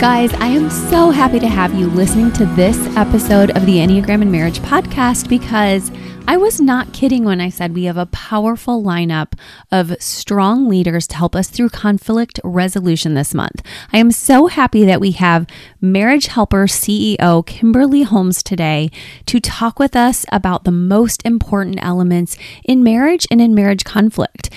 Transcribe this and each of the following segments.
Guys, I am so happy to have you listening to this episode of the Enneagram and Marriage podcast because I was not kidding when I said we have a powerful lineup of strong leaders to help us through conflict resolution this month. I am so happy that we have Marriage Helper CEO Kimberly Holmes today to talk with us about the most important elements in marriage and in marriage conflict.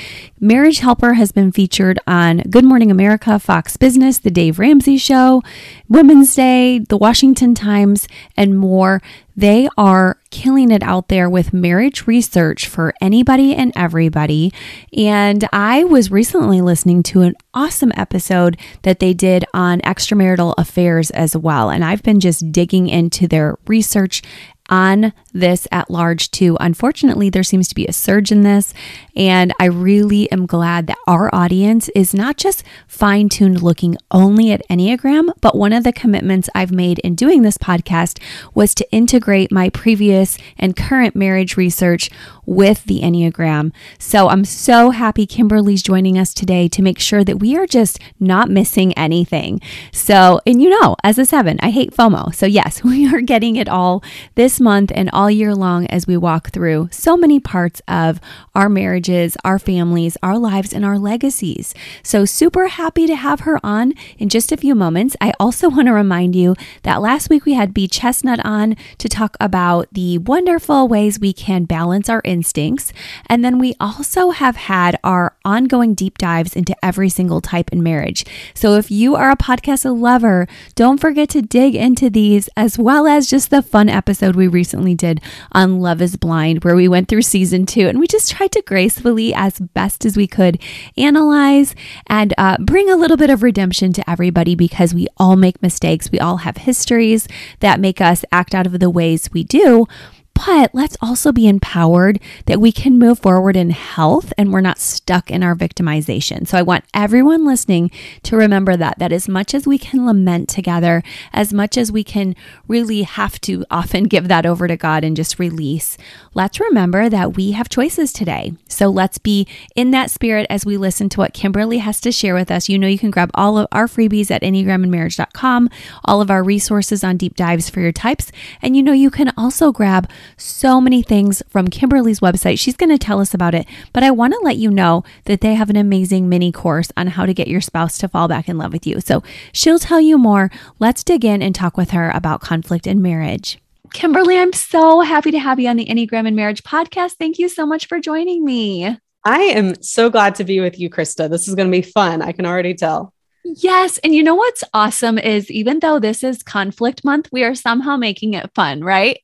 Marriage Helper has been featured on Good Morning America, Fox Business, The Dave Ramsey Show, Women's Day, The Washington Times, and more. They are killing it out there with marriage research for anybody and everybody. And I was recently listening to an awesome episode that they did on extramarital affairs as well. And I've been just digging into their research on this at large too. Unfortunately, there seems to be a surge in this, and I really am glad that our audience is not just fine tuned looking only at Enneagram, but one of the commitments I've made in doing this podcast was to integrate my previous and current marriage research with the Enneagram. So I'm so happy Kimberly's joining us today to make sure that we are just not missing anything. So, and you know, as a seven, I hate FOMO. So, yes, we are getting it all this month and all year long as we walk through so many parts of our marriages, our families, our lives, and our legacies. So, super happy to have her on in just a few moments. I also want to remind you that last week we had Bea Chestnut on to talk about the wonderful ways we can balance our instincts. And then we also have had our ongoing deep dives into every single type in marriage. So if you are a podcast lover, don't forget to dig into these as well as just the fun episode we recently did on Love is Blind, where we went through season two and we just tried to gracefully, as best as we could, analyze and uh, bring a little bit of redemption to everybody because we all make mistakes. We all have histories that make us act out of the ways we do. But let's also be empowered that we can move forward in health and we're not stuck in our victimization. So I want everyone listening to remember that that as much as we can lament together, as much as we can really have to often give that over to God and just release, let's remember that we have choices today. So let's be in that spirit as we listen to what Kimberly has to share with us. You know, you can grab all of our freebies at enneagramandmarriage.com, all of our resources on deep dives for your types, and you know, you can also grab so many things from Kimberly's website. She's going to tell us about it, but I want to let you know that they have an amazing mini course on how to get your spouse to fall back in love with you. So she'll tell you more. Let's dig in and talk with her about conflict in marriage. Kimberly, I'm so happy to have you on the Enneagram and Marriage podcast. Thank you so much for joining me. I am so glad to be with you, Christa. This is going to be fun. I can already tell. Yes. And you know what's awesome is even though this is conflict month, we are somehow making it fun, right?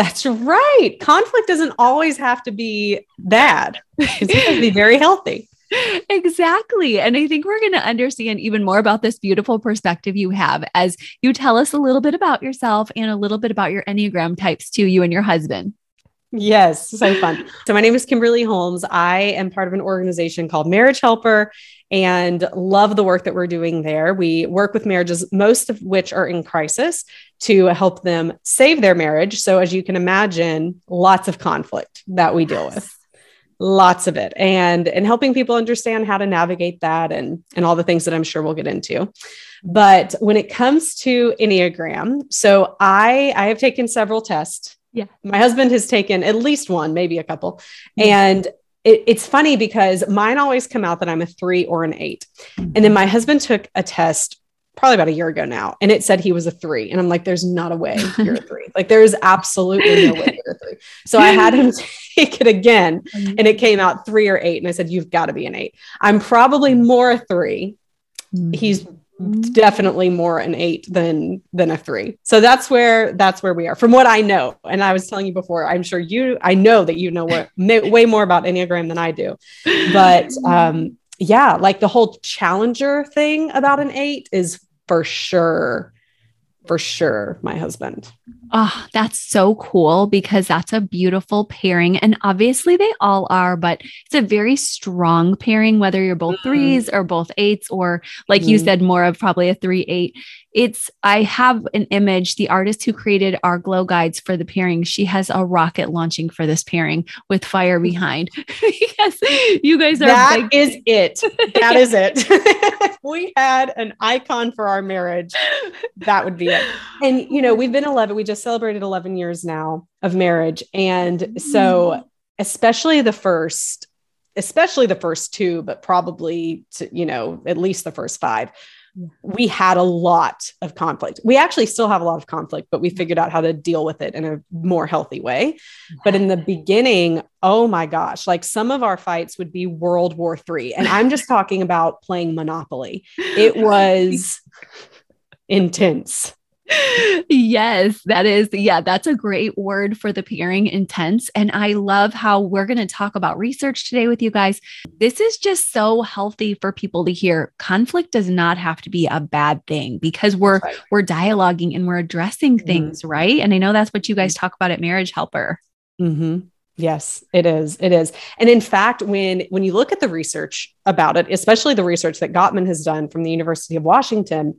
That's right. Conflict doesn't always have to be bad. It can be very healthy. Exactly. And I think we're going to understand even more about this beautiful perspective you have as you tell us a little bit about yourself and a little bit about your Enneagram types too, you and your husband. Yes, so fun. So my name is Kimberly Holmes. I am part of an organization called Marriage Helper and love the work that we're doing there. We work with marriages, most of which are in crisis, to help them save their marriage. So, as you can imagine, lots of conflict that we deal with. Lots of it, and and helping people understand how to navigate that, and and all the things that I'm sure we'll get into. But when it comes to Enneagram, so I I have taken several tests. Yeah, my husband has taken at least one, maybe a couple, yeah. and it, it's funny because mine always come out that I'm a three or an 8 And then my husband took a test probably about a year ago now, and it said he was a three. And I'm like, there's not a way you're a three. Like, there is absolutely no way you're a three. So I had him take it again, and it came out three or eight. And I said, you've got to be an eight. I'm probably more a 3 mm-hmm. He's definitely more an eight than than a three. So that's where that's where we are from what i know. And i was telling you before i'm sure you i know that you know what way more about enneagram than i do. But um yeah like the whole challenger thing about an eight is for sure for sure my husband. Oh, that's so cool because that's a beautiful pairing. And obviously they all are, but it's a very strong pairing, whether you're both mm-hmm. threes or both eights, or like mm-hmm. you said, more of probably a three eight. It's, I have an image, the artist who created our glow guides for the pairing, she has a rocket launching for this pairing with fire mm-hmm. behind because you guys are. That big- is it. That is it. if we had an icon for our marriage, that would be it. And, you know, we've been 11, we just celebrated 11 years now of marriage. And so, mm. especially the first, especially the first two, but probably, to, you know, at least the first five we had a lot of conflict. We actually still have a lot of conflict, but we figured out how to deal with it in a more healthy way. But in the beginning, oh my gosh, like some of our fights would be World War III. And I'm just talking about playing Monopoly. It was intense yes, that is. Yeah, that's a great word for the pairing intense. And I love how we're going to talk about research today with you guys. This is just so healthy for people to hear. Conflict does not have to be a bad thing because we're right. we're dialoguing and we're addressing mm-hmm. things, right? And I know that's what you guys talk about at Marriage Helper. Mm-hmm. Yes, it is. It is. And in fact, when when you look at the research about it, especially the research that Gottman has done from the University of Washington,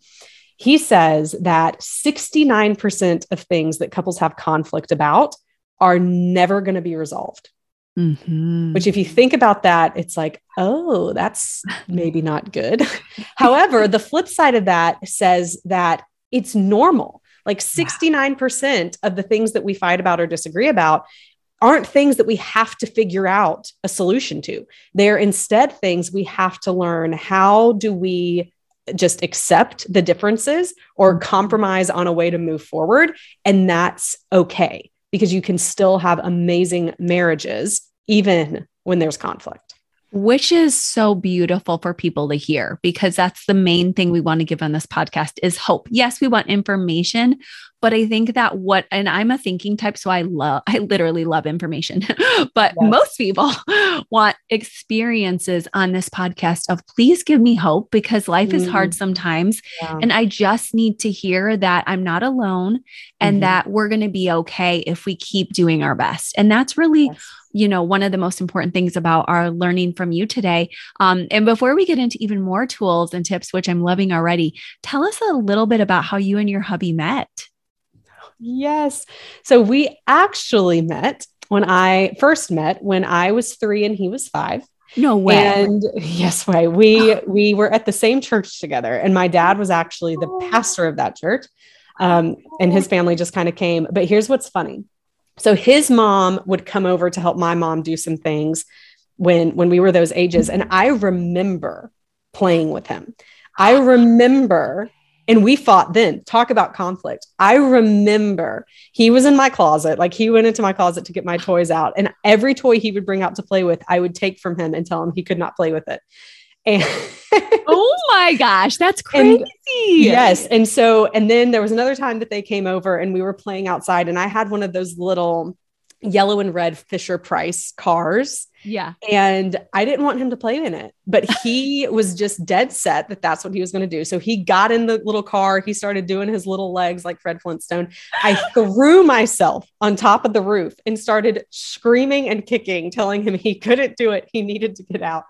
he says that 69% of things that couples have conflict about are never going to be resolved. Mm-hmm. Which, if you think about that, it's like, oh, that's maybe not good. However, the flip side of that says that it's normal. Like 69% of the things that we fight about or disagree about aren't things that we have to figure out a solution to. They're instead things we have to learn how do we just accept the differences or mm-hmm. compromise on a way to move forward. And that's okay because you can still have amazing marriages even when there's conflict. Which is so beautiful for people to hear because that's the main thing we want to give on this podcast is hope. Yes, we want information, but I think that what, and I'm a thinking type, so I love, I literally love information, but yes. most people want experiences on this podcast of please give me hope because life mm. is hard mm. sometimes. Yeah. And I just need to hear that I'm not alone and mm-hmm. that we're going to be okay if we keep doing our best. And that's really, yes you know one of the most important things about our learning from you today um, and before we get into even more tools and tips which i'm loving already tell us a little bit about how you and your hubby met Yes. So we actually met when I first met when I was three and he was five. No way. And yes, way. We we were at the same church together, and my dad was actually the pastor of that church. Um, and his family just kind of came. But here's what's funny. So his mom would come over to help my mom do some things when when we were those ages. And I remember playing with him. I remember and we fought then. Talk about conflict. I remember he was in my closet, like he went into my closet to get my toys out. And every toy he would bring out to play with, I would take from him and tell him he could not play with it. And oh my gosh, that's crazy. And, yes. And so, and then there was another time that they came over and we were playing outside, and I had one of those little yellow and red Fisher Price cars yeah. And I didn't want him to play in it, but he was just dead set that that's what he was going to do. So he got in the little car. He started doing his little legs like Fred Flintstone. I threw myself on top of the roof and started screaming and kicking, telling him he couldn't do it. He needed to get out.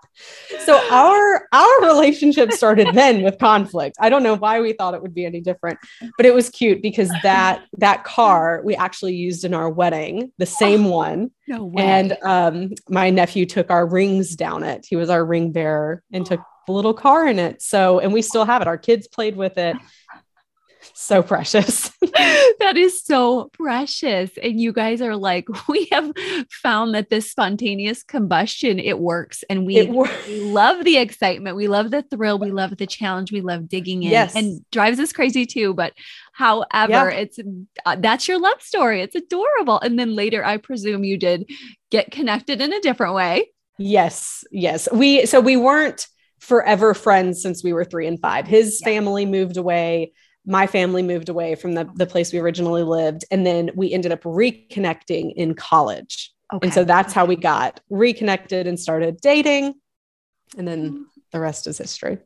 So our our relationship started then with conflict. I don't know why we thought it would be any different, but it was cute because that that car we actually used in our wedding, the same one. No way. And um, my nephew took our rings down it. He was our ring bearer and took the little car in it. So, and we still have it. Our kids played with it so precious. that is so precious. And you guys are like, we have found that this spontaneous combustion, it works. And we love the excitement. We love the thrill. We love the challenge. We love digging in yes. and drives us crazy too. But however, yeah. it's uh, that's your love story. It's adorable. And then later, I presume you did get connected in a different way. Yes. Yes. We, so we weren't forever friends since we were three and five. His yeah. family moved away. My family moved away from the, the place we originally lived. And then we ended up reconnecting in college. Okay. And so that's how we got reconnected and started dating. And then mm. the rest is history.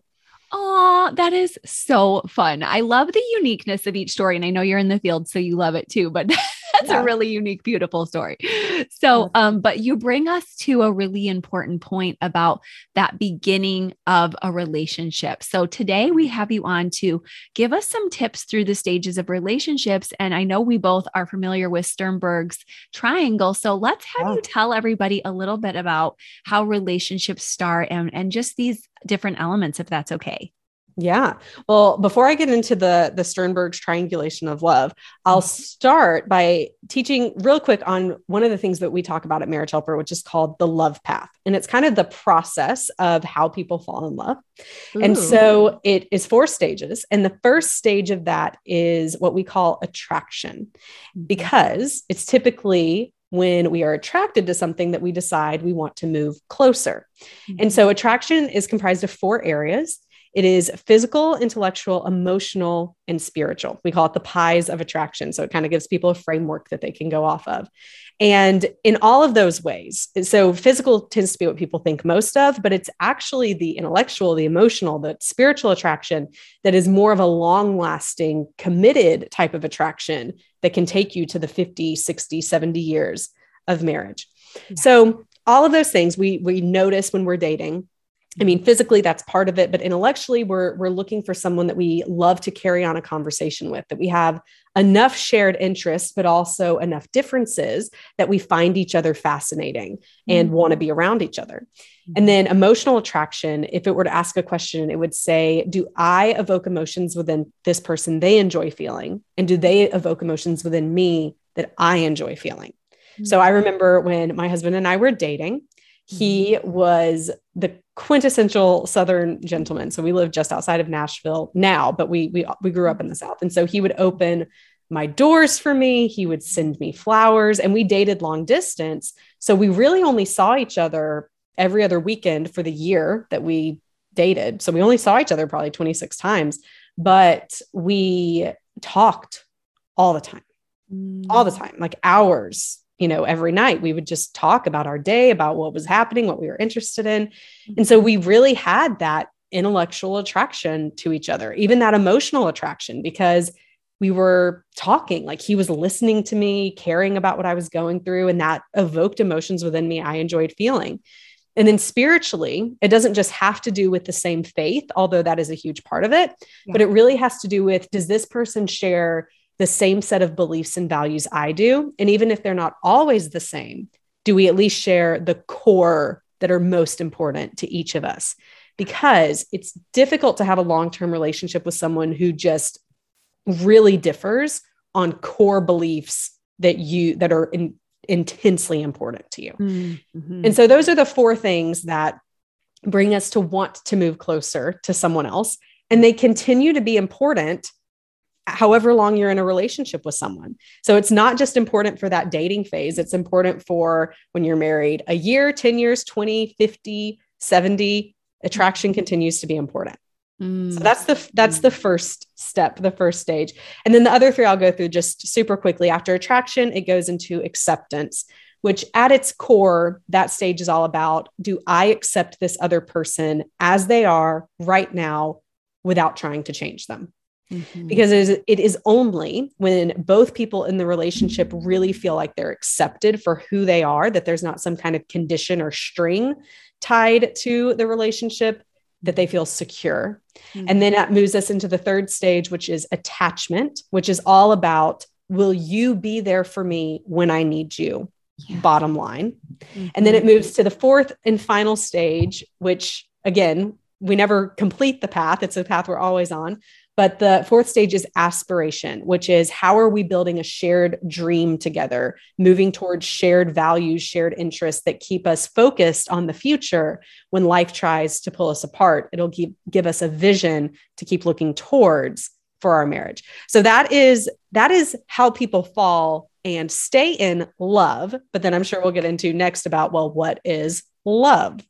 Oh, that is so fun. I love the uniqueness of each story. And I know you're in the field, so you love it too, but that's yeah. a really unique, beautiful story. So, um, but you bring us to a really important point about that beginning of a relationship. So today we have you on to give us some tips through the stages of relationships. And I know we both are familiar with Sternberg's triangle. So let's have yeah. you tell everybody a little bit about how relationships start and, and just these different elements, if that's okay. Yeah. Well, before I get into the the Sternberg's triangulation of love, I'll mm-hmm. start by teaching real quick on one of the things that we talk about at Marriage Helper, which is called the love path. And it's kind of the process of how people fall in love. Ooh. And so it is four stages. And the first stage of that is what we call attraction, mm-hmm. because it's typically when we are attracted to something that we decide we want to move closer. Mm-hmm. And so attraction is comprised of four areas. It is physical, intellectual, emotional, and spiritual. We call it the pies of attraction. So it kind of gives people a framework that they can go off of. And in all of those ways, so physical tends to be what people think most of, but it's actually the intellectual, the emotional, the spiritual attraction that is more of a long lasting, committed type of attraction that can take you to the 50, 60, 70 years of marriage. Yeah. So all of those things we we notice when we're dating I mean, physically that's part of it, but intellectually we're we're looking for someone that we love to carry on a conversation with, that we have enough shared interests, but also enough differences that we find each other fascinating and mm-hmm. want to be around each other. Mm-hmm. And then emotional attraction, if it were to ask a question, it would say, Do I evoke emotions within this person they enjoy feeling? And do they evoke emotions within me that I enjoy feeling? Mm-hmm. So I remember when my husband and I were dating, he mm-hmm. was the quintessential southern gentleman. So we live just outside of nashville now but we we we grew up in the south. And so he would open my doors for me. He would send me flowers and we dated long distance. So we really only saw each other every other weekend for the year that we dated. So we only saw each other probably 26 times but we talked all the time all the mm. time like hours you know, every night we would just talk about our day, about what was happening, what we were interested in. And so mm-hmm. we really had that intellectual attraction to each other, even that emotional attraction, because we were talking like he was listening to me, caring about what I was going through, and that evoked emotions within me I enjoyed feeling. And then spiritually, it doesn't just have to do with the same faith, although that is a huge part of it, yeah. but it really has to do with does this person share the same set of beliefs and values I do? And even if they're not always the same, do we at least share the core that are most important to each of us? Because it's difficult to have a long term relationship with someone who just really differs on core beliefs that you that are in, intensely important to you. Mm-hmm. And so those are the four things that bring us to want to move closer to someone else and they continue to be important however long you're in a relationship with someone. So it's not just important for that dating phase, it's important for when you're married a year, 10 years, 20, 50, 70. Attraction continues to be important. Mm. So that's the that's the first step, the first stage. And then the other three I'll go through just super quickly. After attraction, it goes into acceptance, which at its core, that stage is all about do I accept this other person as they are right now without trying to change them? Mm-hmm. Because it is, it is only when both people in the relationship really feel like they're accepted for who they are, that there's not some kind of condition or string tied to the relationship, that they feel secure. Mm-hmm. And then that moves us into the third stage, which is attachment, which is all about will you be there for me when I need you? Yeah. Bottom line. Mm-hmm. And then it moves to the fourth and final stage, which again, we never complete the path. It's a path we're always on, but the fourth stage is aspiration, which is how are we building a shared dream together, moving towards shared values, shared interests that keep us focused on the future when life tries to pull us apart. It'll give, give us a vision to keep looking towards for our marriage. So that is that is how people fall and stay in love, but then I'm sure we'll get into next about well what is love?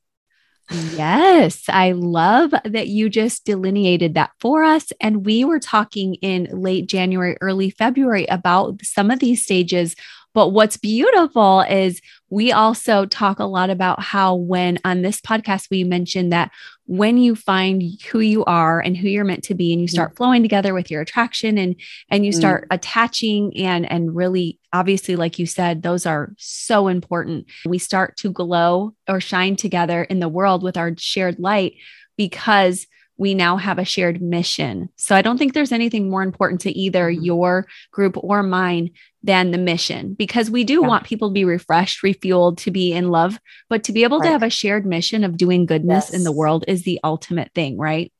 Yes, I love that you just delineated that for us. And we were talking in late January, early February about some of these stages but what's beautiful is we also talk a lot about how, when on this podcast, we mentioned that when you find who you are and who you're meant to be, and you start mm. flowing together with your attraction and and you start mm. attaching and and really obviously like you said those are so important we start to glow or shine together in the world with our shared light because we now have a shared mission. So I don't think there's anything more important to either mm-hmm. your group or mine than the mission because we do yeah. want people to be refreshed, refueled, to be in love, but to be able right. to have a shared mission of doing goodness yes. in the world is the ultimate thing, right?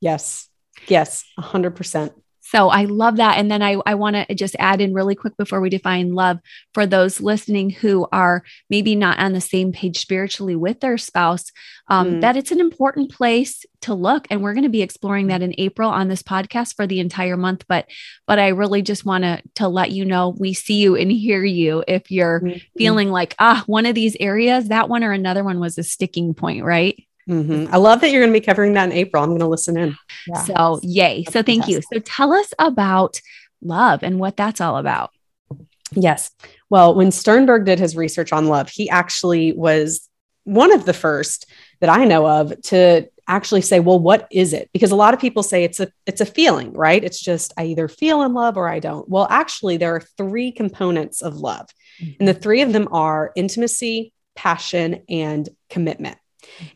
Yes. Yes, 100%. So I love that. And then I, I want to just add in really quick before we define love for those listening who are maybe not on the same page spiritually with their spouse, um, mm. that it's an important place to look. And we're going to be exploring that in April on this podcast for the entire month. But but I really just want to to let you know we see you and hear you if you're mm-hmm. feeling like, ah, one of these areas, that one or another one was a sticking point, right? Mm-hmm. I love that you're going to be covering that in April. I'm going to listen in. Yeah. So, yay. That's so, thank fantastic. you. So, tell us about love and what that's all about. Yes. Well, when Sternberg did his research on love, he actually was one of the first that I know of to actually say, well, what is it? Because a lot of people say it's a it's a feeling, right? It's just I either feel in love or I don't. Well, actually, there are three components of love. Mm-hmm. And the three of them are intimacy, passion, and commitment.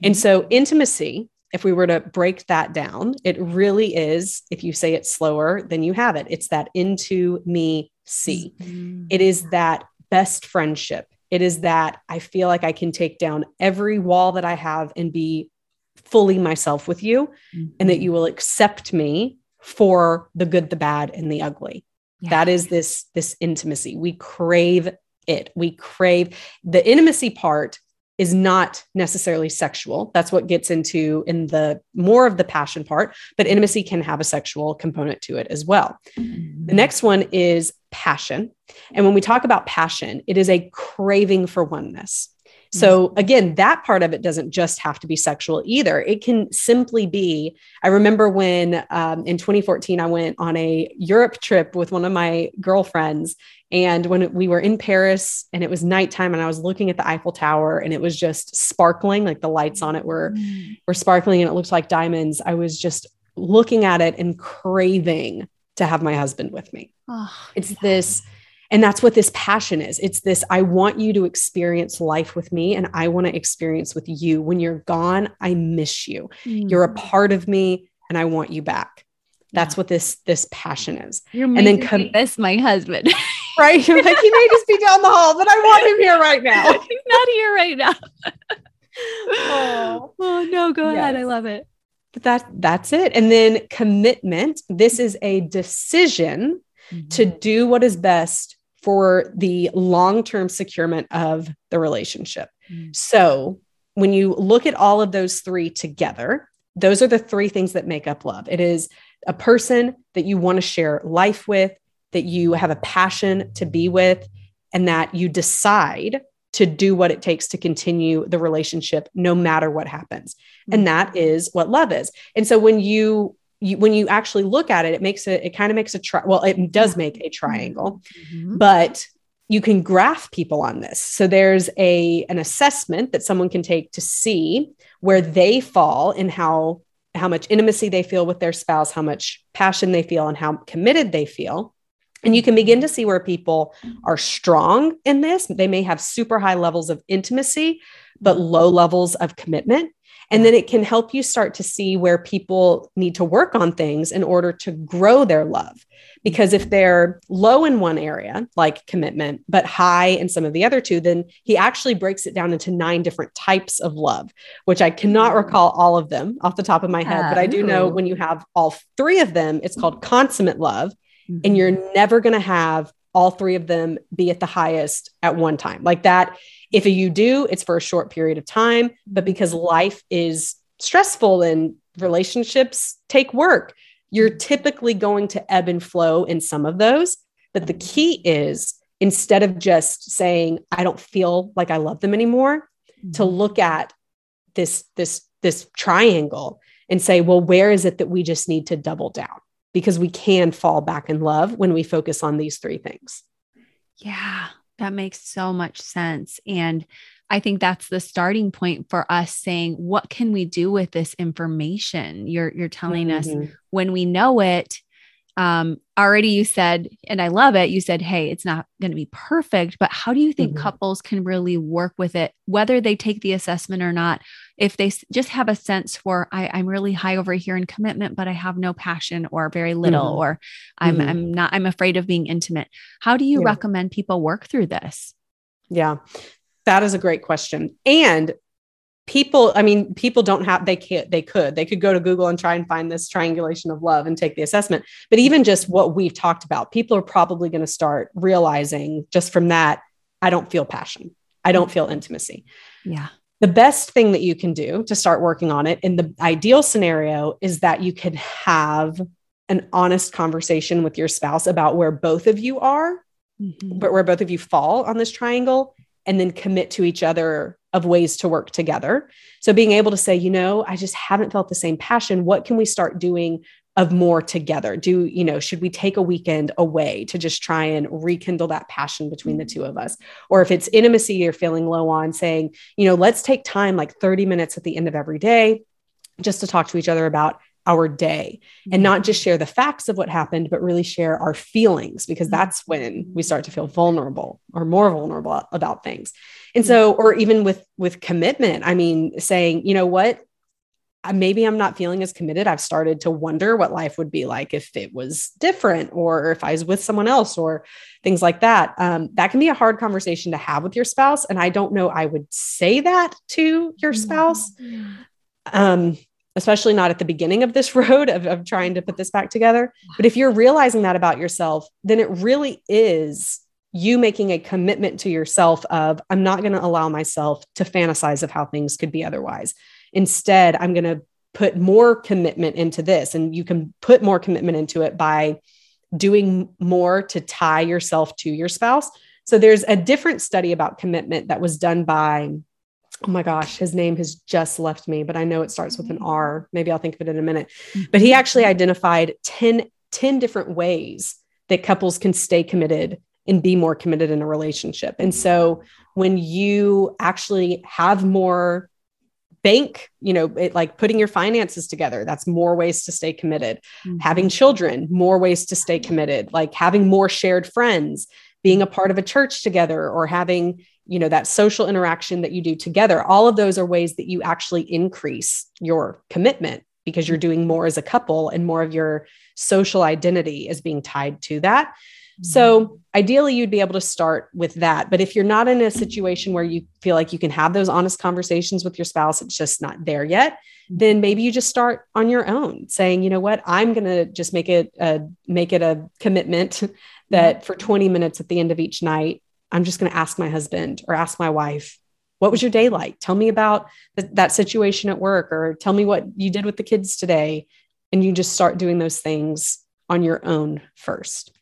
And so, intimacy, if we were to break that down, it really is, if you say it slower, then you have it. It's that into me see. Mm-hmm. It is that best friendship. It is that I feel like I can take down every wall that I have and be fully myself with you, mm-hmm. and that mm-hmm. you will accept me for the good, the bad, and the ugly. Yeah. That is this this intimacy. We crave it. We crave the intimacy part is not necessarily sexual. That's what gets into in the more of the passion part, but intimacy can have a sexual component to it as well. Mm-hmm. The next one is passion. And when we talk about passion, it is a craving for oneness. So mm-hmm. again, that part of it doesn't just have to be sexual either. It can simply be. I remember when um, in 2014 I went on a Europe trip with one of my girlfriends, and when we were in Paris and it was nighttime, and I was looking at the Eiffel Tower and it was just sparkling, like the lights on it were mm-hmm. were sparkling and it looked like diamonds. I was just looking at it and craving to have my husband with me. Oh, it's yeah. this and that's what this passion is. It's this I want you to experience life with me and I want to experience with you. When you're gone, I miss you. Mm. You're a part of me and I want you back. That's yeah. what this this passion is. You're and then come this my husband. right. You're like, he may just be down the hall, but I want him here right now. He's not here right now. oh. oh no, go yes. ahead. I love it. But that that's it. And then commitment. This is a decision mm-hmm. to do what is best for the long term securement of the relationship. Mm. So, when you look at all of those three together, those are the three things that make up love. It is a person that you want to share life with, that you have a passion to be with, and that you decide to do what it takes to continue the relationship no matter what happens. And that is what love is. And so when you you, when you actually look at it, it makes it, it kind of makes a tri- well, it does make a triangle, mm-hmm. but you can graph people on this. So there's a an assessment that someone can take to see where they fall and how how much intimacy they feel with their spouse, how much passion they feel, and how committed they feel. And you can begin to see where people are strong in this. They may have super high levels of intimacy, but low levels of commitment. And then it can help you start to see where people need to work on things in order to grow their love. Because if they're low in one area, like commitment, but high in some of the other two, then he actually breaks it down into nine different types of love, which I cannot mm. recall all of them off the top of my head. But I do know when you have all three of them, it's called consummate love. Mm-hmm. And you're never going to have all three of them be at the highest at one time. Like that if you do, it's for a short period of time, but because mm-hmm. life is stressful and relationships take work, you're mm-hmm. typically going to ebb and flow in some of those. But the mm-hmm. key is instead of just saying, I don't feel like I love them anymore, to mm-hmm. look at this this this triangle and say, well, where is it that we just need to double down? Because we can fall back in love when we focus on these three things. Yeah, that makes so much sense. And I think that's the starting point for us saying, what can we do with this information? You're you're telling mm-hmm. us when we know it, um, already you said, and I love it, you said, hey, it's not going to be perfect, but how do you think mm-hmm. couples can really work with it, whether they take the assessment or not? If they just have a sense for, I, am really high over here in commitment, but I have no passion or very little, mm-hmm. or I'm, mm-hmm. I'm not, I'm afraid of being intimate. How do you yeah. recommend people work through this? Yeah, that is a great question. And people i mean people don't have they can't they could they could go to google and try and find this triangulation of love and take the assessment but even just what we've talked about people are probably going to start realizing just from that i don't feel passion i don't feel intimacy yeah the best thing that you can do to start working on it in the ideal scenario is that you can have an honest conversation with your spouse about where both of you are mm-hmm. but where both of you fall on this triangle and then commit to each other of ways to work together. So being able to say, you know, I just haven't felt the same passion. What can we start doing of more together? Do, you know, should we take a weekend away to just try and rekindle that passion between the mm-hmm. two of us? Or if it's intimacy you're feeling low on, saying, you know, let's take time like 30 minutes at the end of every day just to talk to each other about our day and mm-hmm. not just share the facts of what happened, but really share our feelings because mm-hmm. that's when we start to feel vulnerable or more vulnerable about things. And mm-hmm. so, or even with with commitment, I mean, saying, you know what, maybe I'm not feeling as committed. I've started to wonder what life would be like if it was different or if I was with someone else or things like that. Um, that can be a hard conversation to have with your spouse. And I don't know, I would say that to your spouse. Mm-hmm. Um, especially not at the beginning of this road of, of trying to put this back together. But if you're realizing that about yourself, then it really is you making a commitment to yourself of i'm not going to allow myself to fantasize of how things could be otherwise instead i'm going to put more commitment into this and you can put more commitment into it by doing more to tie yourself to your spouse so there's a different study about commitment that was done by oh my gosh, his name has just left me, but I know it starts with an R. Maybe I'll think of it in a minute. Mm-hmm. But he actually identified 10, 10 different ways that couples can stay committed and be more committed in a relationship. And so when you actually have more bank, you know, it, like putting your finances together, that's more ways to stay committed. Mm-hmm. Having children, more ways to stay committed, like having more shared friends, being a part of a church together or having you know that social interaction that you do together. All of those are ways that you actually increase your commitment because you're doing more as a couple and more of your social identity is being tied to that so mm-hmm. ideally you'd be able to start with that but if you're not in a situation where you feel like you can have those honest conversations with your spouse it's just not there yet mm-hmm. then maybe you just start on your own saying you know what i'm going to just make it a make it a commitment that for 20 minutes at the end of each night I'm just going to ask my husband or ask my wife, what was your day like? Tell me about th- that situation at work or tell me what you did with the kids today. And you just start doing those things on your own first.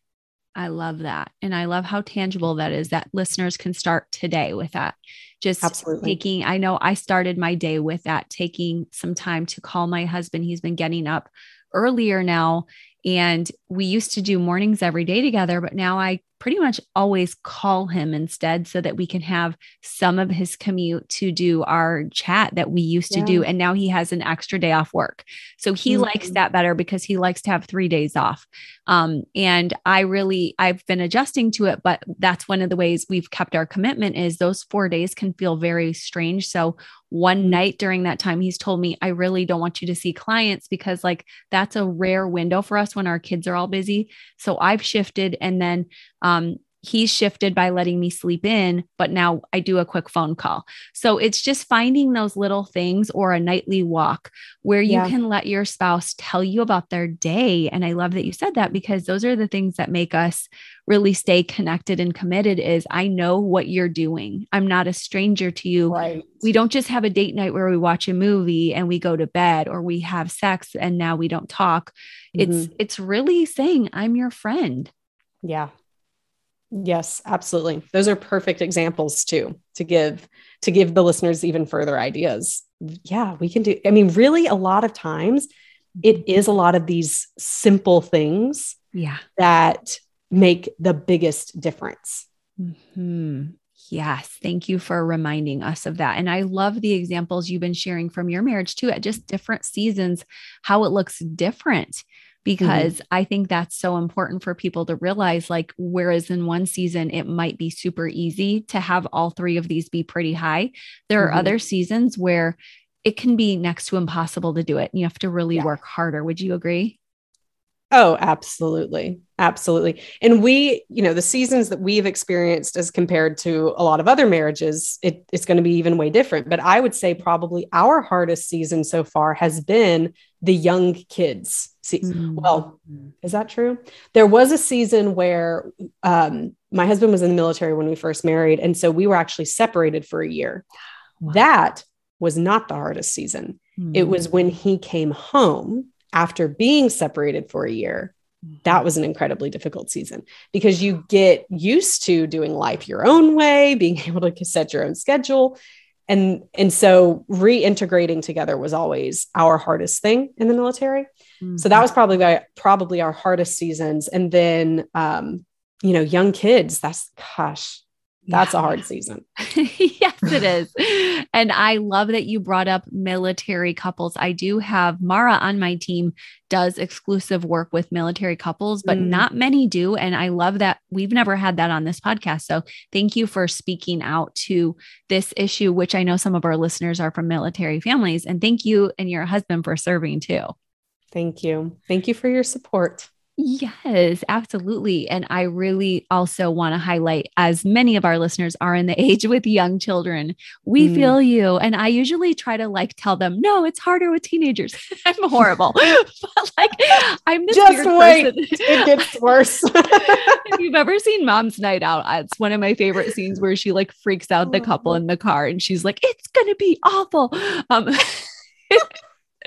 I love that. And I love how tangible that is that listeners can start today with that. Just Absolutely. taking, I know I started my day with that, taking some time to call my husband. He's been getting up earlier now. And we used to do mornings every day together, but now I pretty much always call him instead so that we can have some of his commute to do our chat that we used yeah. to do. And now he has an extra day off work. So he mm-hmm. likes that better because he likes to have three days off. Um, and I really, I've been adjusting to it, but that's one of the ways we've kept our commitment is those four days can feel very strange. So one mm-hmm. night during that time, he's told me, I really don't want you to see clients because, like, that's a rare window for us when our kids are all busy. So I've shifted. And then um, he's shifted by letting me sleep in, but now I do a quick phone call. So it's just finding those little things or a nightly walk where you yeah. can let your spouse tell you about their day. And I love that you said that because those are the things that make us really stay connected and committed is I know what you're doing. I'm not a stranger to you. Right. We don't just have a date night where we watch a movie and we go to bed or we have sex and now we don't talk. Mm-hmm. It's it's really saying I'm your friend. Yeah. Yes, absolutely. Those are perfect examples too to give to give the listeners even further ideas yeah, we can do. I mean, really, a lot of times it is a lot of these simple things yeah. that make the biggest difference. Hmm. Yes. Thank you for reminding us of that. And I love the examples you've been sharing from your marriage too, at just different seasons, how it looks different. Because mm-hmm. I think that's so important for people to realize. Like, whereas in one season, it might be super easy to have all three of these be pretty high, there mm-hmm. are other seasons where it can be next to impossible to do it. And you have to really yeah. work harder. Would you agree? Oh, absolutely. Absolutely. And we, you know, the seasons that we've experienced as compared to a lot of other marriages, it, it's going to be even way different. But I would say probably our hardest season so far has been the young kids. Mm-hmm. Well, is that true? There was a season where um, my husband was in the military when we first married. And so we were actually separated for a year. Wow. That was not the hardest season. Mm-hmm. It was when he came home after being separated for a year, that was an incredibly difficult season because you get used to doing life your own way, being able to set your own schedule. And, and so reintegrating together was always our hardest thing in the military. Mm-hmm. So that was probably my, probably our hardest seasons. And then, um, you know, young kids, that's gosh, that's yeah. a hard season. it is. And I love that you brought up military couples. I do have Mara on my team does exclusive work with military couples, but mm. not many do. And I love that we've never had that on this podcast. So thank you for speaking out to this issue, which I know some of our listeners are from military families. And thank you and your husband for serving too. Thank you. Thank you for your support. Yes, absolutely. And I really also want to highlight, as many of our listeners are in the age with young children, we mm. feel you. And I usually try to like tell them, no, it's harder with teenagers. I'm horrible. but like, I'm the just wait. Person. it gets worse. if you've ever seen Mom's Night Out, it's one of my favorite scenes where she like freaks out the couple oh. in the car and she's like, it's going to be awful. Um,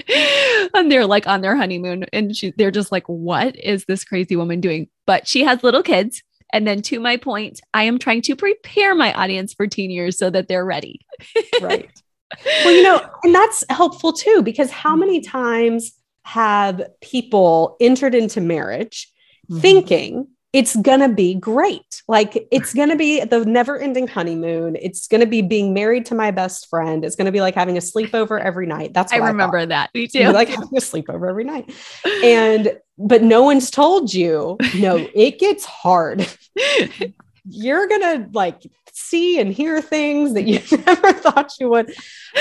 and they're like on their honeymoon and she, they're just like what is this crazy woman doing? But she has little kids and then to my point i am trying to prepare my audience for teen years so that they're ready. Right. Well you know and that's helpful too because how many times have people entered into marriage mm-hmm. thinking it's going to be great. Like it's going to be the never ending honeymoon. It's going to be being married to my best friend. It's going to be like having a sleepover every night. That's I remember I that. Me too. Like having a sleepover every night. And, but no one's told you, no, it gets hard. You're going to like see and hear things that you never thought you would.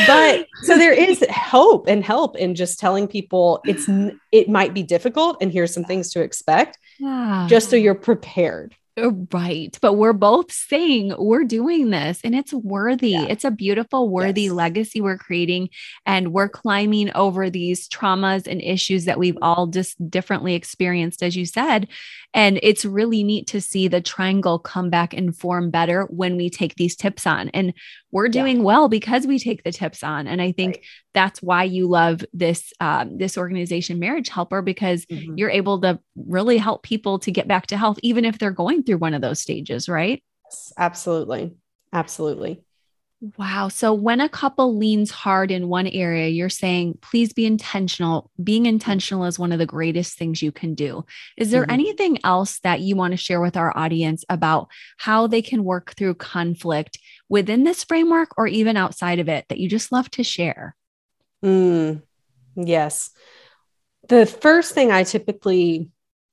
But so there is hope and help in just telling people it's it might be difficult and here's some things to expect yeah. just so you're prepared. Uh, right. But we're both saying we're doing this and it's worthy. Yeah. It's a beautiful, worthy yes. legacy we're creating. And we're climbing over these traumas and issues that we've all just differently experienced, as you said. And it's really neat to see the triangle come back and form better when we take these tips on. And we're doing yeah. well because we take the tips on. And I think right. that's why you love this um, this organization, Marriage Helper, because mm-hmm. you're able to really help people to get back to health, even if they're going through one of those stages, right? Yes, absolutely. Absolutely. Wow. So when a couple leans hard in one area, you're saying, please be intentional. Being intentional is one of the greatest things you can do. Is there mm-hmm. anything else that you want to share with our audience about how they can work through conflict within this framework or even outside of it that you just love to share? Mm, yes. The first thing I typically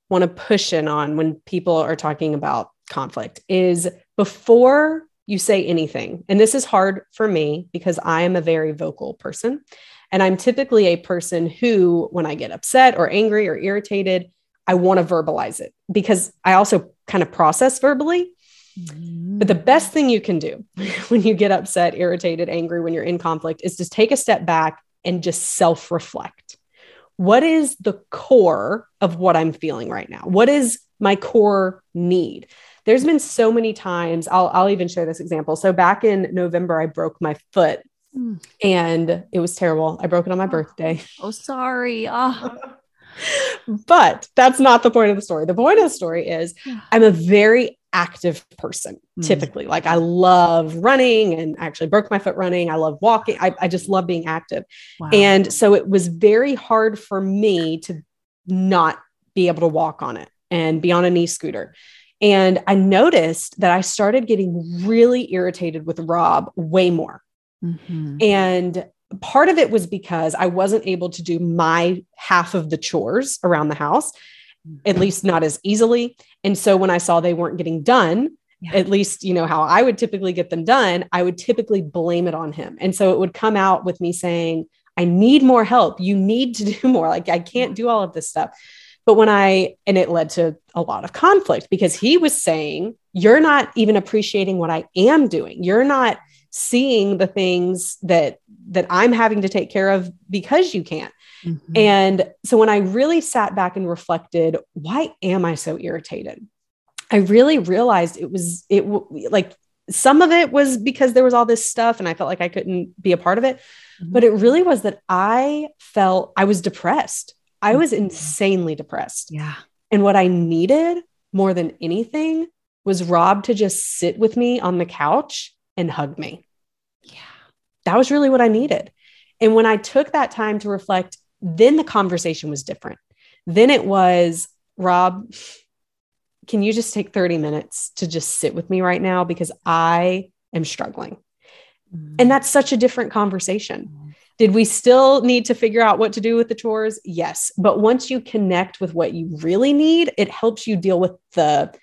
want to push in on when people are talking about conflict is before you say anything. And this is hard for me because I am a very vocal person. And I'm typically a person who, when I get upset or angry or irritated, I want to verbalize it because I also kind of process verbally. But the best thing you can do when you get upset, irritated, angry, when you're in conflict is just take a step back and just self reflect. What is the core of what I'm feeling right now? What is my core need? There's been so many times I'll, I'll even share this example. So back in November, I broke my foot mm. and it was terrible. I broke it on my birthday. Oh, sorry. Oh. but that's not the point of the story. The point of the story is I'm a very active person mm. typically. Like I love running and actually broke my foot running. I love walking. I, I just love being active. Wow. And so it was very hard for me to not be able to walk on it and be on a knee scooter. And I noticed that I started getting really irritated with Rob way more. Mm-hmm. And part of it was because I wasn't able to do my half of the chores around the house, at least not as easily. And so when I saw they weren't getting done, yeah. at least you know how I would typically get them done, I would typically blame it on him. And so it would come out with me saying, I need more help. You need to do more. Like I can't do all of this stuff. But when I, and it led to a lot of conflict because he was saying, You're not even appreciating what I am doing. You're not seeing the things that that I'm having to take care of because you can't. Mm-hmm. And so when I really sat back and reflected, why am I so irritated? I really realized it was it like some of it was because there was all this stuff and I felt like I couldn't be a part of it. Mm-hmm. But it really was that I felt I was depressed. I was mm-hmm. insanely depressed. Yeah. And what I needed more than anything was Rob to just sit with me on the couch and hug me. Yeah. That was really what I needed. And when I took that time to reflect, then the conversation was different. Then it was, Rob, can you just take 30 minutes to just sit with me right now? Because I am struggling. Mm-hmm. And that's such a different conversation. Did we still need to figure out what to do with the chores? Yes. But once you connect with what you really need, it helps you deal with the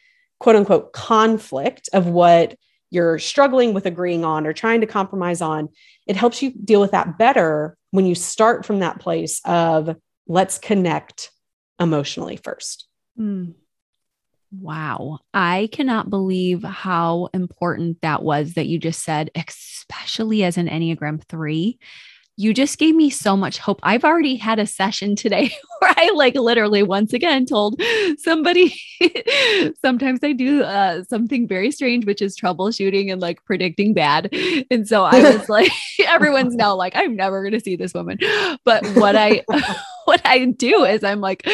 quote unquote conflict of what you're struggling with agreeing on or trying to compromise on, it helps you deal with that better when you start from that place of let's connect emotionally first. Mm. Wow. I cannot believe how important that was that you just said, especially as an Enneagram 3 you just gave me so much hope. I've already had a session today where I like literally once again told somebody sometimes I do uh, something very strange, which is troubleshooting and like predicting bad. And so I was like, everyone's now like, I'm never going to see this woman. But what I, what I do is I'm like,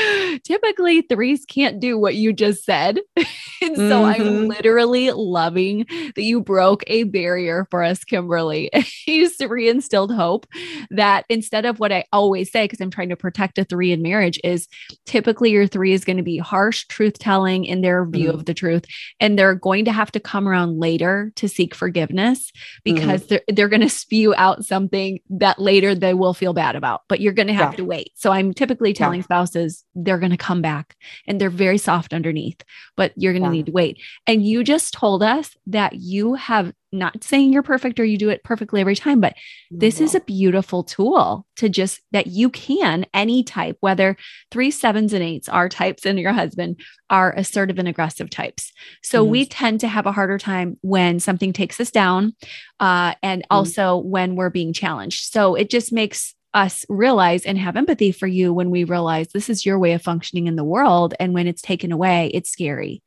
typically threes can't do what you just said. and so mm-hmm. I'm literally loving that you broke a barrier for us, Kimberly. you reinstilled hope that instead of what I always say, because I'm trying to protect a three in marriage, is typically your three is going to be harsh truth telling in their view mm-hmm. of the truth. And they're going to have to come around later to seek forgiveness because mm-hmm. they're, they're going to spew out something that later they will feel bad about, but you're going to have yeah. to wait. So I'm I'm typically telling yeah. spouses they're going to come back and they're very soft underneath, but you're going to yeah. need to wait. And you just told us that you have not saying you're perfect or you do it perfectly every time, but this is a beautiful tool to just that you can any type, whether three, sevens, and eights are types and your husband are assertive and aggressive types. So mm we tend to have a harder time when something takes us down uh, and mm also when we're being challenged. So it just makes us realize and have empathy for you when we realize this is your way of functioning in the world. And when it's taken away, it's scary.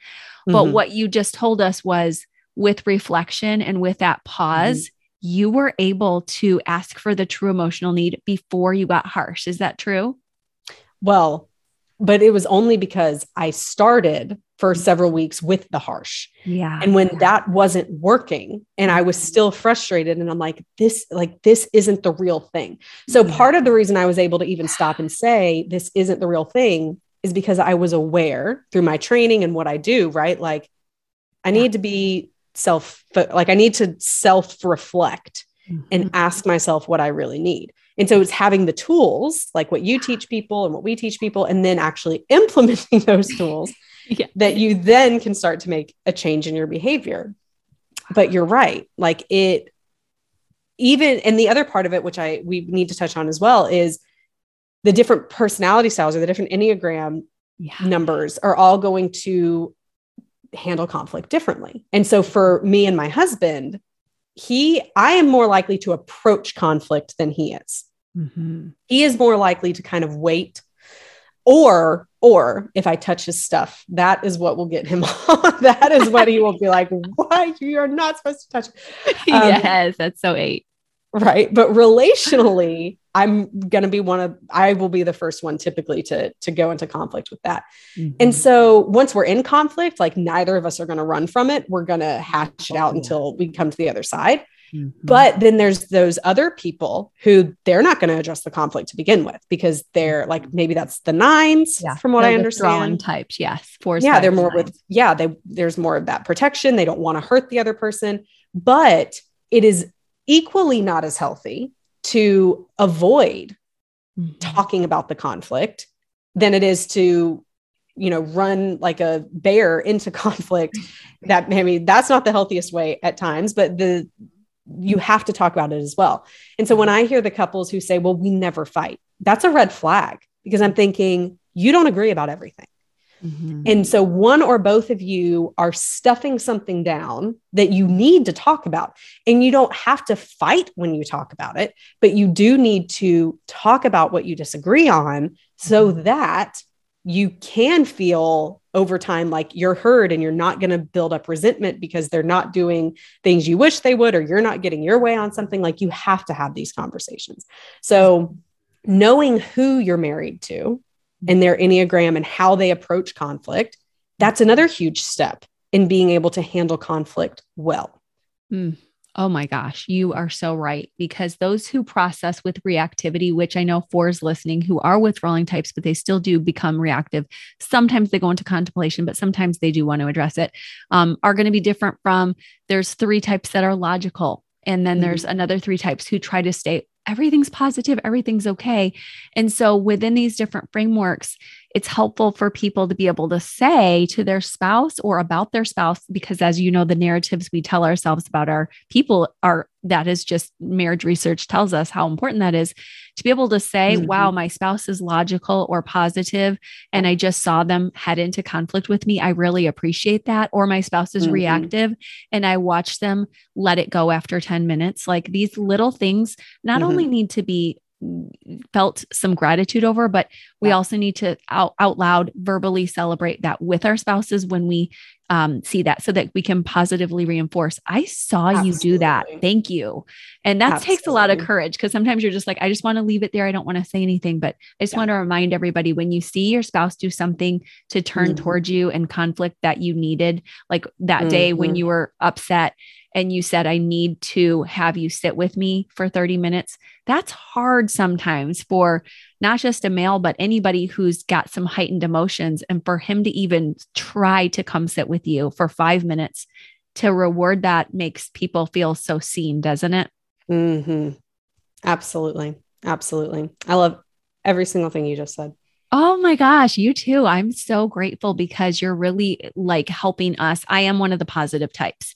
Mm-hmm. But what you just told us was with reflection and with that pause, mm-hmm. you were able to ask for the true emotional need before you got harsh. Is that true? Well, but it was only because I started for several weeks with the harsh. Yeah. And when that wasn't working and I was still frustrated and I'm like this like this isn't the real thing. So yeah. part of the reason I was able to even stop and say this isn't the real thing is because I was aware through my training and what I do, right? Like I need to be self like I need to self reflect mm-hmm. and ask myself what I really need. And so it's having the tools like what you teach people and what we teach people and then actually implementing those tools yeah. that you then can start to make a change in your behavior. But you're right. Like it, even, and the other part of it, which I, we need to touch on as well, is the different personality styles or the different Enneagram yeah. numbers are all going to handle conflict differently. And so for me and my husband, he, I am more likely to approach conflict than he is. Mm-hmm. He is more likely to kind of wait or or if I touch his stuff, that is what will get him on. that is what he will be like, why you're not supposed to touch. Um, yes, that's so eight. Right. But relationally, I'm going to be one of I will be the first one typically to to go into conflict with that. Mm-hmm. And so once we're in conflict, like neither of us are going to run from it. We're going to hash it out until we come to the other side. Mm-hmm. But then there's those other people who they're not going to address the conflict to begin with because they're like maybe that's the nines yeah, from what I understand. Types, yes, fours. Yeah, they're more nines. with yeah. They there's more of that protection. They don't want to hurt the other person, but it is equally not as healthy to avoid mm-hmm. talking about the conflict than it is to you know run like a bear into conflict that maybe that's not the healthiest way at times but the you have to talk about it as well. And so when I hear the couples who say, well, we never fight, that's a red flag because I'm thinking, you don't agree about everything. Mm-hmm. And so one or both of you are stuffing something down that you need to talk about. And you don't have to fight when you talk about it, but you do need to talk about what you disagree on so mm-hmm. that you can feel over time like you're heard and you're not going to build up resentment because they're not doing things you wish they would or you're not getting your way on something. Like you have to have these conversations. So knowing who you're married to and their enneagram and how they approach conflict that's another huge step in being able to handle conflict well. Mm. Oh my gosh, you are so right. Because those who process with reactivity, which I know fours listening who are withdrawing types, but they still do become reactive. Sometimes they go into contemplation, but sometimes they do want to address it, um, are going to be different from there's three types that are logical. And then mm-hmm. there's another three types who try to stay everything's positive, everything's okay. And so within these different frameworks, it's helpful for people to be able to say to their spouse or about their spouse, because as you know, the narratives we tell ourselves about our people are that is just marriage research tells us how important that is to be able to say, mm-hmm. wow, my spouse is logical or positive, and I just saw them head into conflict with me. I really appreciate that. Or my spouse is mm-hmm. reactive and I watch them let it go after 10 minutes. Like these little things not mm-hmm. only need to be felt some gratitude over, but we yeah. also need to out, out loud verbally celebrate that with our spouses when we um, see that so that we can positively reinforce. I saw Absolutely. you do that. Thank you. And that Absolutely. takes a lot of courage because sometimes you're just like, I just want to leave it there. I don't want to say anything. But I just yeah. want to remind everybody when you see your spouse do something to turn mm-hmm. towards you and conflict that you needed, like that mm-hmm. day when mm-hmm. you were upset and you said, I need to have you sit with me for 30 minutes, that's hard sometimes for not just a male, but anybody who's got some heightened emotions. And for him to even try to come sit with you for five minutes to reward that makes people feel so seen, doesn't it? Mm-hmm. Absolutely. Absolutely. I love every single thing you just said. Oh my gosh, you too. I'm so grateful because you're really like helping us. I am one of the positive types.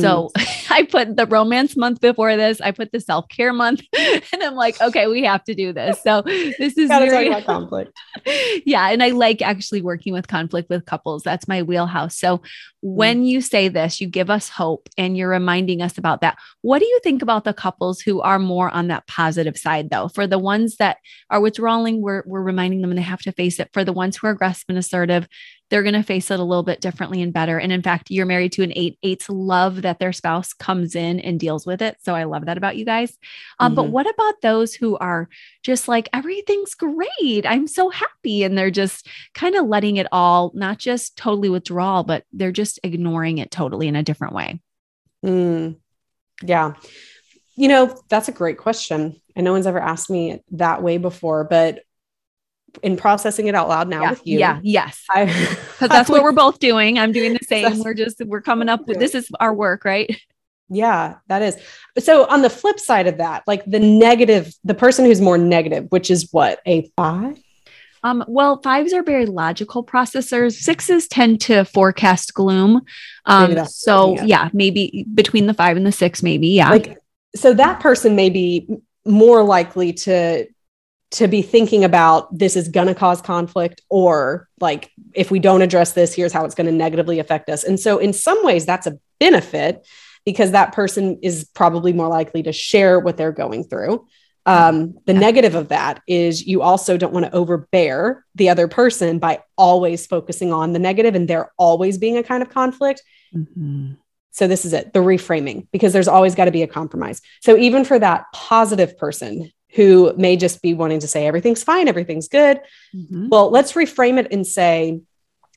So mm. I put the romance month before this. I put the self care month, and I'm like, okay, we have to do this. So this is very, conflict. Yeah, and I like actually working with conflict with couples. That's my wheelhouse. So mm. when you say this, you give us hope, and you're reminding us about that. What do you think about the couples who are more on that positive side, though? For the ones that are withdrawing, we're we're reminding them and they have to face it. For the ones who are aggressive and assertive, they're going to face it a little bit differently and better. And in fact, you're married to an eight. Eights love that their spouse comes in and deals with it. So I love that about you guys. Um, mm-hmm. But what about those who are just like, everything's great. I'm so happy. And they're just kind of letting it all, not just totally withdrawal, but they're just ignoring it totally in a different way. Mm, yeah. You know, that's a great question. And no one's ever asked me that way before, but in processing it out loud now yeah, with you. Yeah, yes. Because that's what we're both doing. I'm doing the same. We're just we're coming up with this is our work, right? Yeah, that is. So on the flip side of that, like the negative, the person who's more negative, which is what a five. Um, well, fives are very logical processors. Sixes tend to forecast gloom. Um, so yeah, maybe between the five and the six, maybe. Yeah. Like, so that person may be more likely to to be thinking about this is going to cause conflict or like if we don't address this here's how it's going to negatively affect us and so in some ways that's a benefit because that person is probably more likely to share what they're going through um, the negative of that is you also don't want to overbear the other person by always focusing on the negative and there always being a kind of conflict mm-hmm. So this is it, the reframing, because there's always got to be a compromise. So even for that positive person who may just be wanting to say everything's fine, everything's good. Mm-hmm. Well, let's reframe it and say,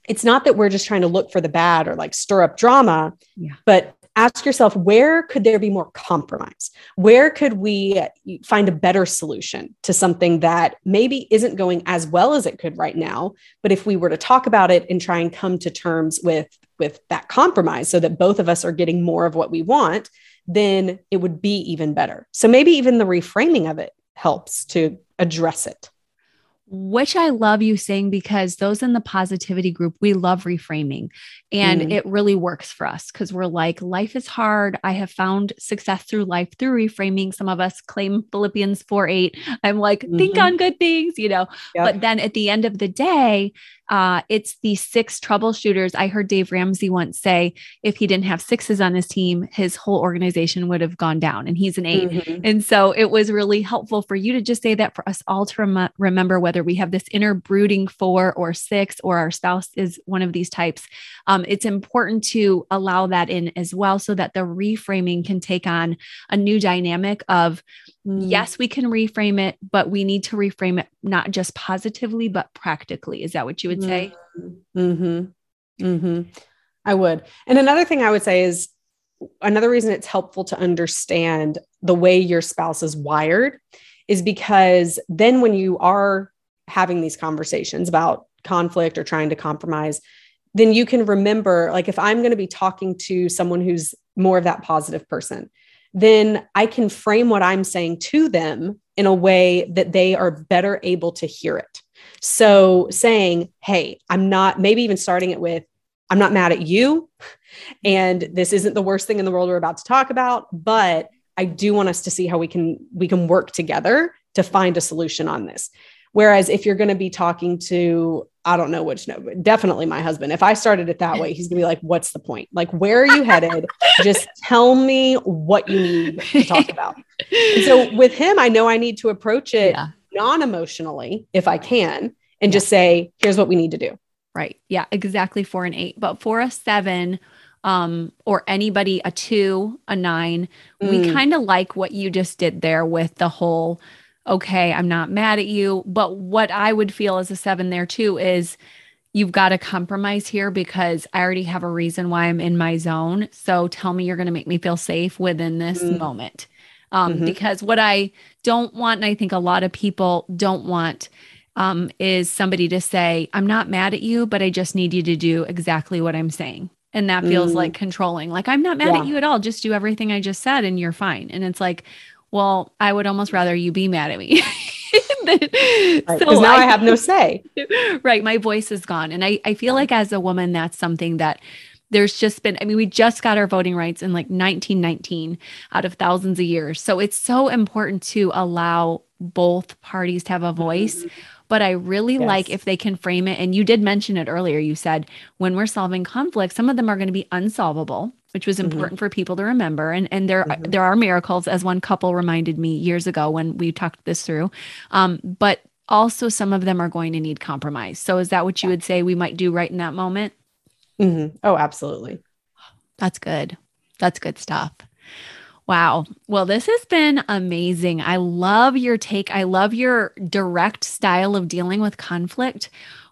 it's not that we're just trying to look for the bad or like stir up drama, yeah. but ask yourself where could there be more compromise where could we find a better solution to something that maybe isn't going as well as it could right now but if we were to talk about it and try and come to terms with with that compromise so that both of us are getting more of what we want then it would be even better so maybe even the reframing of it helps to address it which I love you saying because those in the positivity group, we love reframing and mm. it really works for us because we're like, life is hard. I have found success through life through reframing. Some of us claim Philippians 4 8. I'm like, mm-hmm. think on good things, you know. Yep. But then at the end of the day, uh, it's the six troubleshooters. I heard Dave Ramsey once say if he didn't have sixes on his team, his whole organization would have gone down, and he's an 8 mm-hmm. And so it was really helpful for you to just say that for us all to rem- remember whether we have this inner brooding four or six, or our spouse is one of these types. Um, it's important to allow that in as well so that the reframing can take on a new dynamic of mm. yes, we can reframe it, but we need to reframe it not just positively, but practically. Is that what you would say? Mm-hmm. Mm-hmm. I would. And another thing I would say is another reason it's helpful to understand the way your spouse is wired is because then when you are having these conversations about conflict or trying to compromise, then you can remember like if I'm going to be talking to someone who's more of that positive person, then I can frame what I'm saying to them in a way that they are better able to hear it. So saying, Hey, I'm not, maybe even starting it with, I'm not mad at you. And this isn't the worst thing in the world we're about to talk about, but I do want us to see how we can we can work together to find a solution on this. Whereas if you're going to be talking to, I don't know which, no, definitely my husband. If I started it that way, he's going to be like, what's the point? Like, where are you headed? Just tell me what you need to talk about. And so with him, I know I need to approach it yeah. Non emotionally if I can and yeah. just say, here's what we need to do. Right. Yeah, exactly. Four and eight. But for a seven, um, or anybody a two, a nine, mm. we kind of like what you just did there with the whole okay, I'm not mad at you. But what I would feel as a seven there too is you've got to compromise here because I already have a reason why I'm in my zone. So tell me you're going to make me feel safe within this mm-hmm. moment. Um, mm-hmm. Because what I don't want, and I think a lot of people don't want, um, is somebody to say, I'm not mad at you, but I just need you to do exactly what I'm saying. And that feels mm. like controlling. Like, I'm not mad yeah. at you at all. Just do everything I just said and you're fine. And it's like, well, I would almost rather you be mad at me. Because right, so now I, I, have no say. right. My voice is gone. And I, I feel like as a woman, that's something that there's just been, I mean, we just got our voting rights in like 1919 out of thousands of years. So it's so important to allow both parties to have a voice. Mm-hmm but I really yes. like if they can frame it. And you did mention it earlier. You said when we're solving conflicts, some of them are going to be unsolvable, which was mm-hmm. important mm-hmm. for people to remember. And and there mm-hmm. there are miracles, as one couple reminded me years ago when we talked this through. Um, but also some of them are going to need compromise. So is that what you would say we might do right in that moment? Mm-hmm. Oh, absolutely. That's good. That's good stuff. Wow. Well, this has been amazing. I love your take. I love your direct style of dealing with conflict.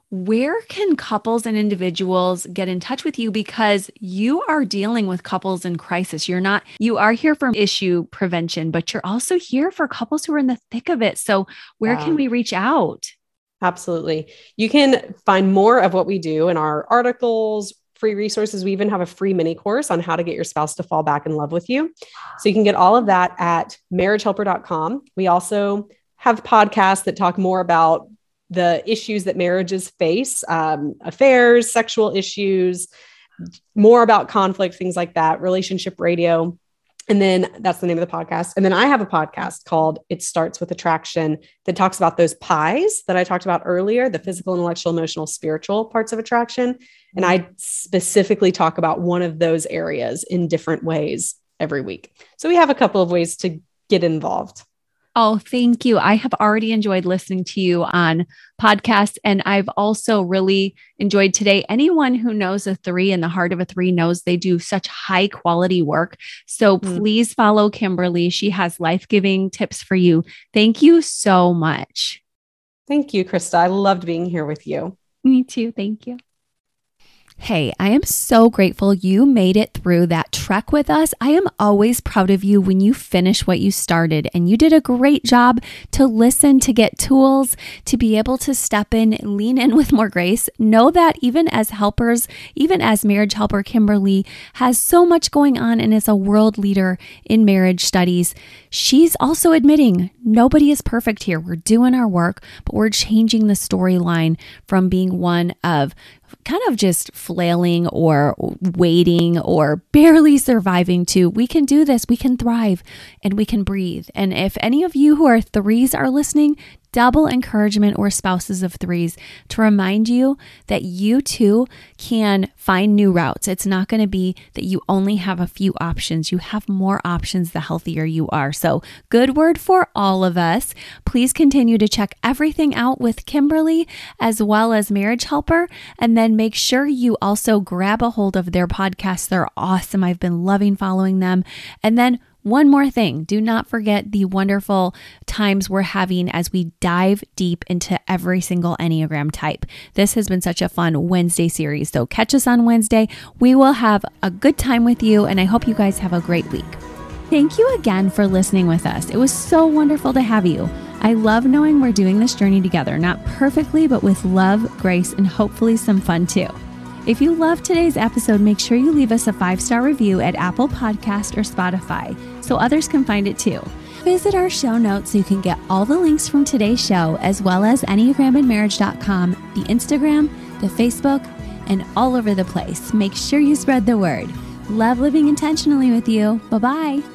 Where can couples and individuals get in touch with you because you are dealing with couples in crisis? You're not, you are here for issue prevention, but you're also here for couples who are in the thick of it. So, where wow. can we reach out? Absolutely. You can find more of what we do in our articles, free resources. We even have a free mini course on how to get your spouse to fall back in love with you. So you can get all of that at marriagehelper.com. We also have podcasts that talk more about the issues that marriages face um, affairs, sexual issues, more about conflict, things like that, relationship radio. And then that's the name of the podcast. And then I have a podcast called It Starts with Attraction that talks about those pies that I talked about earlier the physical, intellectual, emotional, spiritual parts of attraction. And I specifically talk about one of those areas in different ways every week. So we have a couple of ways to get involved. Oh, thank you. I have already enjoyed listening to you on podcasts, and I've also really enjoyed today. Anyone who knows a three and the heart of a three knows they do such high quality work. So mm. please follow Kimberly. She has life giving tips for you. Thank you so much. Thank you, Christa. I loved being here with you. Me too. Thank you. Hey, I am so grateful you made it through that trek with us. I am always proud of you when you finish what you started, and you did a great job to listen, to get tools, to be able to step in, lean in with more grace. Know that even as helpers, even as marriage helper, Kimberly has so much going on and is a world leader in marriage studies. She's also admitting nobody is perfect here. We're doing our work, but we're changing the storyline from being one of kind of just flailing or waiting or barely surviving to we can do this, we can thrive, and we can breathe. And if any of you who are threes are listening, double encouragement or spouses of threes to remind you that you too can find new routes. It's not going to be that you only have a few options. You have more options the healthier you are. So, good word for all of us. Please continue to check everything out with Kimberly as well as Marriage Helper. And then make sure you also grab a hold of their podcasts. They're awesome. I've been loving following them. And then one more thing do not forget the wonderful times we're having as we dive deep into every single Enneagram type. This has been such a fun Wednesday series. So catch us on Wednesday. We will have a good time with you, and I hope you guys have a great week. Thank you again for listening with us. It was so wonderful to have you. I love knowing we're doing this journey together, not perfectly, but with love, grace, and hopefully some fun too. If you loved today's episode, make sure you leave us a five star review at Apple Podcast or Spotify so others can find it too. Visit our show notes so you can get all the links from today's show, as well as EnneagramandMarriage.com, the Instagram, the Facebook, and all over the place. Make sure you spread the word. Love living intentionally with you. Bye bye.